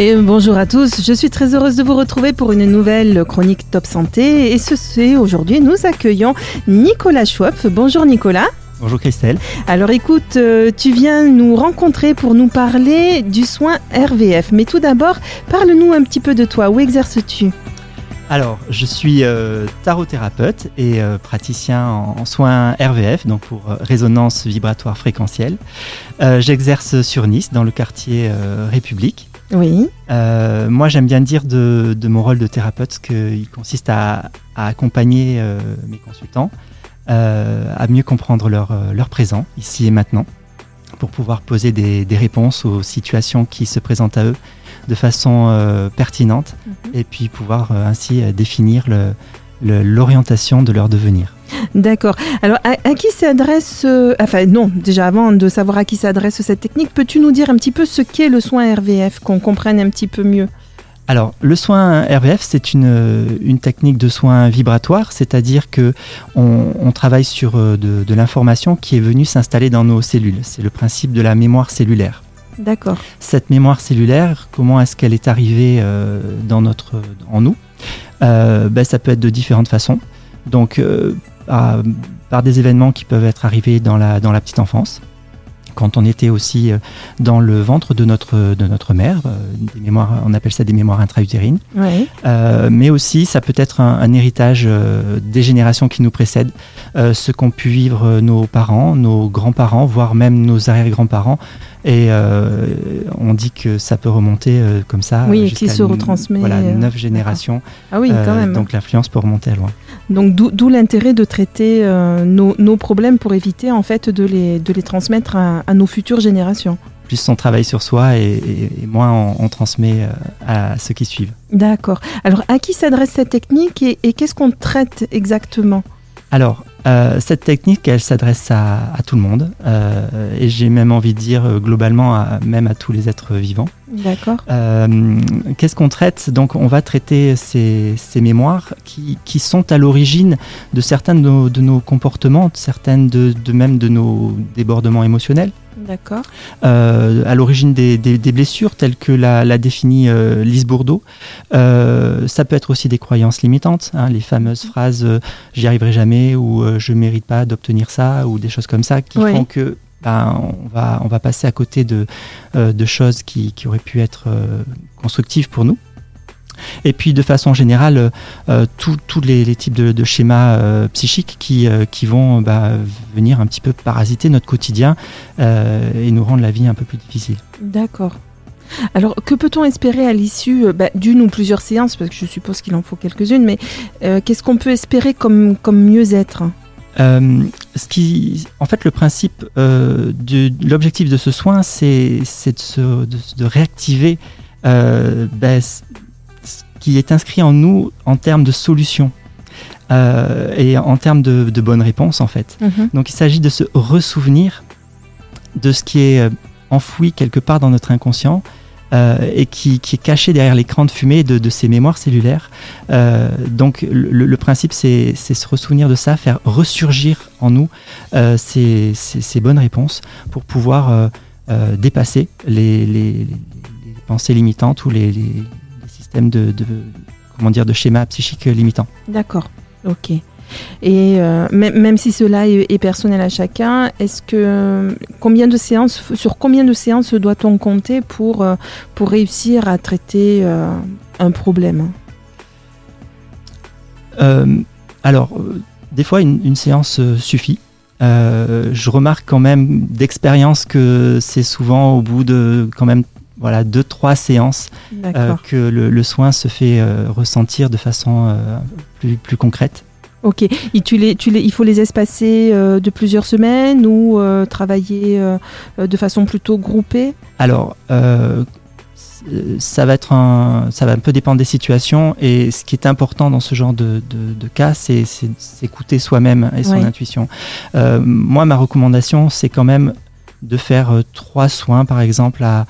Et bonjour à tous, je suis très heureuse de vous retrouver pour une nouvelle chronique Top Santé et ce c'est aujourd'hui nous accueillons Nicolas Schwab. Bonjour Nicolas. Bonjour Christelle. Alors écoute, euh, tu viens nous rencontrer pour nous parler du soin RVF. Mais tout d'abord, parle-nous un petit peu de toi. Où exerces-tu? Alors, je suis euh, tarothérapeute et euh, praticien en, soins RVF, donc pour résonance vibratoire fréquentielle. J'exerce sur Nice, dans le quartier République. Oui. Euh, moi, j'aime bien dire de, mon rôle de thérapeute qu'il consiste à, accompagner euh, mes consultants euh, à mieux comprendre leur, leur, présent, ici et maintenant, pour pouvoir poser des, réponses aux situations qui se présentent à eux de façon pertinente mhm. et puis pouvoir ainsi définir l'orientation de leur devenir. D'accord. Alors, à, qui s'adresse, euh, enfin non, déjà avant de savoir à qui s'adresse cette technique, peux-tu nous dire un petit peu ce qu'est le soin RVF, qu'on comprenne un petit peu mieux? Alors, le soin RVF, c'est une, une, technique de soin vibratoire, c'est-à-dire que on, travaille sur euh, de, l'information qui est venue s'installer dans nos cellules. C'est le principe de la mémoire cellulaire. D'accord. Cette mémoire cellulaire, comment est-ce qu'elle est arrivée euh, dans notre, en nous? Ben, Ça peut être de différentes façons. Donc, par des événements qui peuvent être arrivés dans la, dans la petite enfance quand on était aussi euh, dans le ventre de notre, de notre mère, euh, des mémoires, on appelle ça des mémoires intra-utérines. Euh, mais aussi, ça peut être un, héritage des générations qui nous précèdent, ce qu'ont pu vivre nos parents, nos grands-parents, voire même nos arrière-grands-parents. Et on dit que ça peut remonter comme ça. Oui, qui se retransmet. Voilà, neuf générations. Ah oui, quand même. Donc l'influence peut remonter à loin. Donc d'où l'intérêt de traiter nos, nos, problèmes pour éviter en fait de les, de les transmettre à, à nos futures générations. Plus on travaille sur soi et, moins on, transmet euh, à ceux qui suivent. D'accord. Alors à qui s'adresse cette technique et, qu'est-ce qu'on traite exactement? Alors, euh, cette technique, elle s'adresse à, tout le monde euh, et j'ai même envie de dire globalement même à tous les êtres vivants. D'accord. Qu'est-ce qu'on traite? Donc, on va traiter ces, mémoires qui, sont à l'origine de certains de nos, comportements, certaines de, de, même de nos débordements émotionnels. D'accord. Euh, à l'origine des, blessures, telles que l'a, défini euh, Lise Bourdeau. Euh, ça peut être aussi des croyances limitantes, hein, les fameuses phrases j'y arriverai jamais ou je mérite pas d'obtenir ça ou des choses comme ça qui font que ben, on, va, on va passer à côté de, de choses qui, qui, auraient pu être constructives pour nous. Et puis de façon générale, euh, euh, tous les, types de, schémas euh, psychiques qui, qui vont bah, venir un petit peu parasiter notre quotidien et nous rendre la vie un peu plus difficile. D'accord. Alors, que peut-on espérer à l'issue bah, d'une ou plusieurs séances? Parce que je suppose qu'il en faut quelques-unes, mais qu'est-ce qu'on peut espérer comme, comme mieux-être? Ce qui, en fait, le principe, de l'objectif de ce soin, c'est de, de, réactiver bah, qui est inscrit en nous en termes de solutions. Euh, et en termes de, bonnes réponses en fait. Mhm. Donc il s'agit de se ressouvenir de ce qui est euh, enfoui quelque part dans notre inconscient euh, et qui, est caché derrière l'écran de fumée de, ces mémoires cellulaires. donc le, principe c'est se ressouvenir de ça, faire ressurgir en nous ces, bonnes réponses pour pouvoir dépasser les, pensées limitantes ou les de, comment dire, de schéma psychique limitant. D'accord, ok. Et euh, même, si cela est, personnel à chacun, est-ce que combien de séances, sur combien de séances doit-on compter pour, euh, pour réussir à traiter euh, un problème? Alors, des fois, une, une séance suffit. je remarque quand même d'expérience que c'est souvent au bout de quand même voilà, deux, trois séances euh, que le, soin se fait euh, ressentir de façon euh, plus, concrète. Ok. Et tu les, tu les, il faut les espacer de plusieurs semaines ou travailler de façon plutôt groupée? Alors, ça va être un, ça va un peu dépendre des situations et ce qui est important dans ce genre de, de, cas, c'est s'écouter soi-même et son intuition. moi, ma recommandation, c'est quand même de faire trois soins, par exemple, à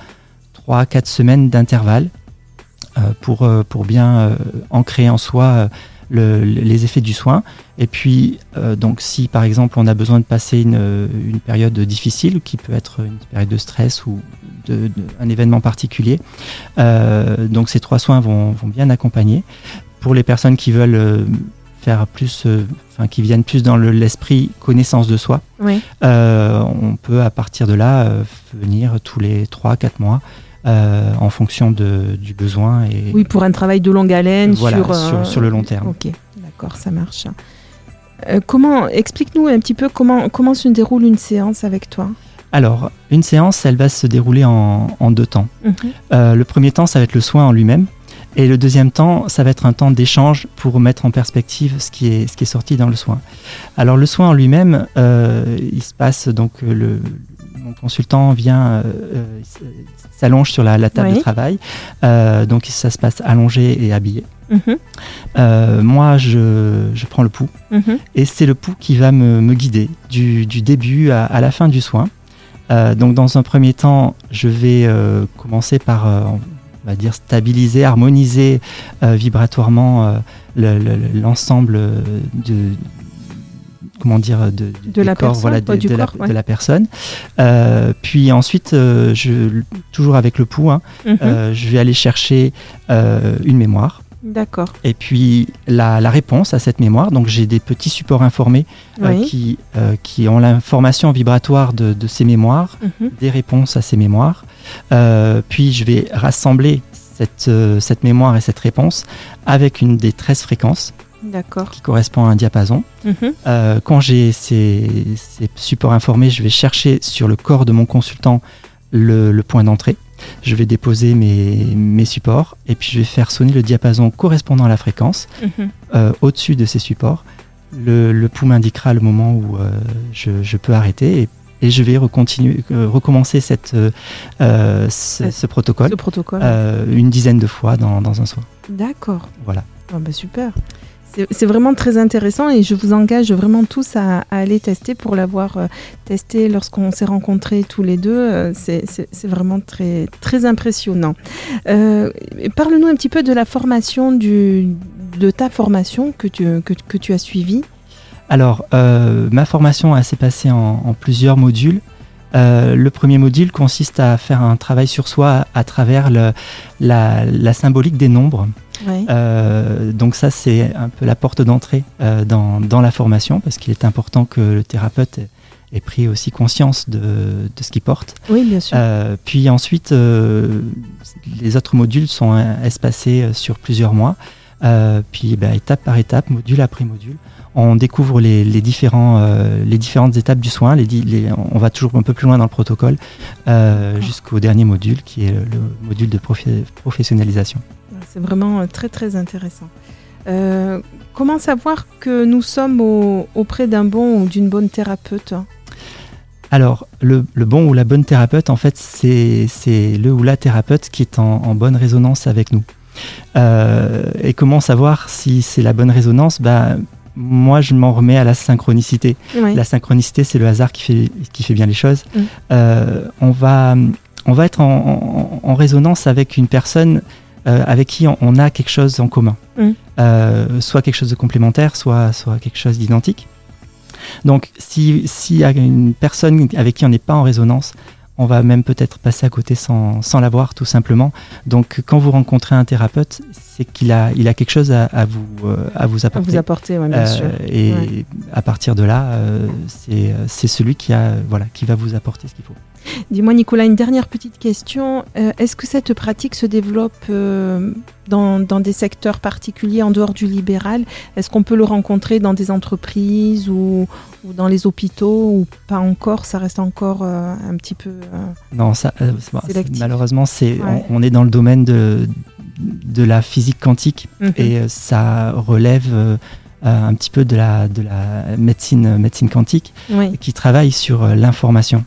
3-4 semaines d'intervalle euh, pour, euh, pour bien euh, ancrer en soi les effets du soin. Et puis, donc, si par exemple on a besoin de passer une, une, période difficile, qui peut être une période de stress ou un événement particulier. donc ces trois soins vont, vont, bien accompagner. Pour les personnes qui veulent faire plus, enfin qui viennent plus dans l'esprit connaissance de soi, on peut à partir de là venir tous les 3-4 mois. En fonction de, du besoin. Et oui, pour un travail de longue haleine sur, sur, sur, le long terme. Ok, d'accord, ça marche. Euh, comment explique-nous un petit peu comment comment se déroule une séance avec toi. Alors, une séance, elle va se dérouler en, deux temps. Mhm. Euh, le premier temps, ça va être le soin en lui-même. Et le deuxième temps, ça va être un temps d'échange pour mettre en perspective ce qui est, ce qui est sorti dans le soin. Alors le soin en lui-même, euh, il se passe donc le, mon consultant vient s'allonge sur la, table de travail, donc ça se passe allongé et habillé. Mhm. Euh, moi, je, prends le pouls mhm. et c'est le pouls qui va me, guider du, début à, la fin du soin. Euh, donc, dans un premier temps, je vais euh, commencer par, on va dire, stabiliser, harmoniser vibratoirement l'ensemble de comment dire de, de la corps, voilà, de, de, la, personne. puis ensuite, je, toujours avec le pouls, hein, mhm. je vais aller chercher une mémoire. D'accord. Et puis la, réponse à cette mémoire, donc j'ai des petits supports informés euh, qui, euh, qui ont l'information vibratoire de, ces mémoires, mhm. des réponses à ces mémoires. Euh, puis je vais rassembler cette, cette mémoire et cette réponse avec une des 13 fréquences. Qui correspond à un diapason. Mhm. quand j'ai ces, ces supports informés, je vais chercher sur le corps de mon consultant le, le point d'entrée je vais déposer mes, supports et puis je vais faire sonner le diapason correspondant à la fréquence mhm. euh, au-dessus de ces supports. Le, le pouls m'indiquera le moment où euh, je, peux arrêter et, je vais euh, recommencer cette, ce, protocole, une dizaine de fois dans, un soin. D'accord. Voilà. Ah bah super. C'est vraiment très intéressant et je vous engage vraiment tous à, aller tester pour l'avoir euh, testé lorsqu'on s'est rencontrés tous les deux. Euh, c'est vraiment très, très impressionnant. Euh, parle-nous un petit peu de la formation, de ta formation que tu, que, tu as suivie. Alors, ma formation s'est passée en, plusieurs modules. Le premier module consiste à faire un travail sur soi à, travers le, la, symbolique des nombres. Euh, donc ça, c'est un peu la porte d'entrée euh, dans, dans, la formation, parce qu'il est important que le thérapeute ait, pris aussi conscience de, de ce qu'il porte. Oui, bien sûr. Euh, puis ensuite, les autres modules sont espacés sur plusieurs mois. Puis bah, étape par étape, module après module, on découvre les, les différents, les différentes étapes du soin. Les, les, on va toujours un peu plus loin dans le protocole jusqu'au dernier module, qui est le module de professionnalisation. C'est vraiment euh, très très intéressant. Euh, comment savoir que nous sommes auprès d'un bon ou d'une bonne thérapeute alors, le, bon ou la bonne thérapeute, en fait, c'est le ou la thérapeute qui est en, bonne résonance avec nous. Euh, et comment savoir si c'est la bonne résonance? Bah, Moi, je m'en remets à la synchronicité. La synchronicité, c'est le hasard qui fait, qui fait bien les choses. Mm. on, va, on va être en, en résonance avec une personne euh, avec qui on, a quelque chose en commun. Mm. Euh, soit quelque chose de complémentaire, soit, soit quelque chose d'identique. Donc, s'il y a une personne avec qui on n'est pas en résonance, on va même peut-être passer à côté sans, sans l'avoir tout simplement. Donc quand vous rencontrez un thérapeute, c'est qu'il a, il a quelque chose à, vous, euh, à vous apporter. À vous apporter, bien sûr. Et à partir de là, c'est celui qui, a, voilà, qui va vous apporter ce qu'il faut. Dis-moi Nicolas, une dernière petite question. Euh, est-ce que cette pratique se développe euh, dans, des secteurs particuliers en dehors du libéral? Est-ce qu'on peut le rencontrer dans des entreprises ou, dans les hôpitaux ou pas encore? Ça reste encore euh, un petit peu... non, ça, malheureusement, c'est, on, est dans le domaine de, de la physique quantique mhm. et ça relève... un petit peu de la, de la médecine, médecine quantique qui travaille sur l'information.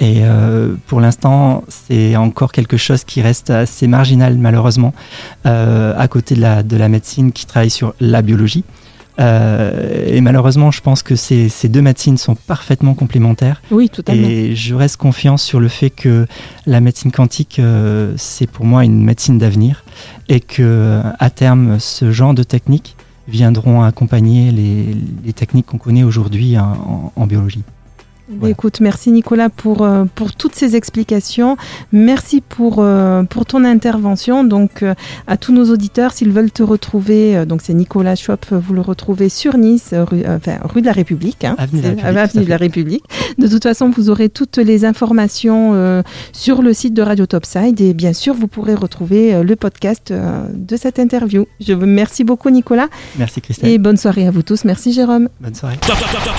Et euh, pour l'instant, c'est encore quelque chose qui reste assez marginal, malheureusement, euh, à côté de la, de la médecine qui travaille sur la biologie. Euh, et malheureusement, je pense que ces, ces, deux médecines sont parfaitement complémentaires. Oui, totalement. Et je reste confiant sur le fait que la médecine quantique, euh, c'est pour moi une médecine d'avenir et que à terme, ce genre de techniques viendront accompagner les, les techniques qu'on connaît aujourd'hui en, en biologie. Écoute, merci Nicolas pour, euh, pour toutes ces explications. Merci pour, euh, pour ton intervention. Donc, euh, à tous nos auditeurs, s'ils veulent te retrouver, donc c'est Nicolas Schwab, vous le retrouvez sur Nice, rue, rue de la République. Hein, avenue, de la République, de la République. De toute façon, vous aurez toutes les informations sur le site de Radio Topside et bien sûr, vous pourrez retrouver le podcast de cette interview. Je vous remercie beaucoup Nicolas. Merci Christelle. Et bonne soirée à vous tous. Merci Jérôme. Bonne soirée.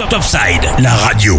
Topside, la radio.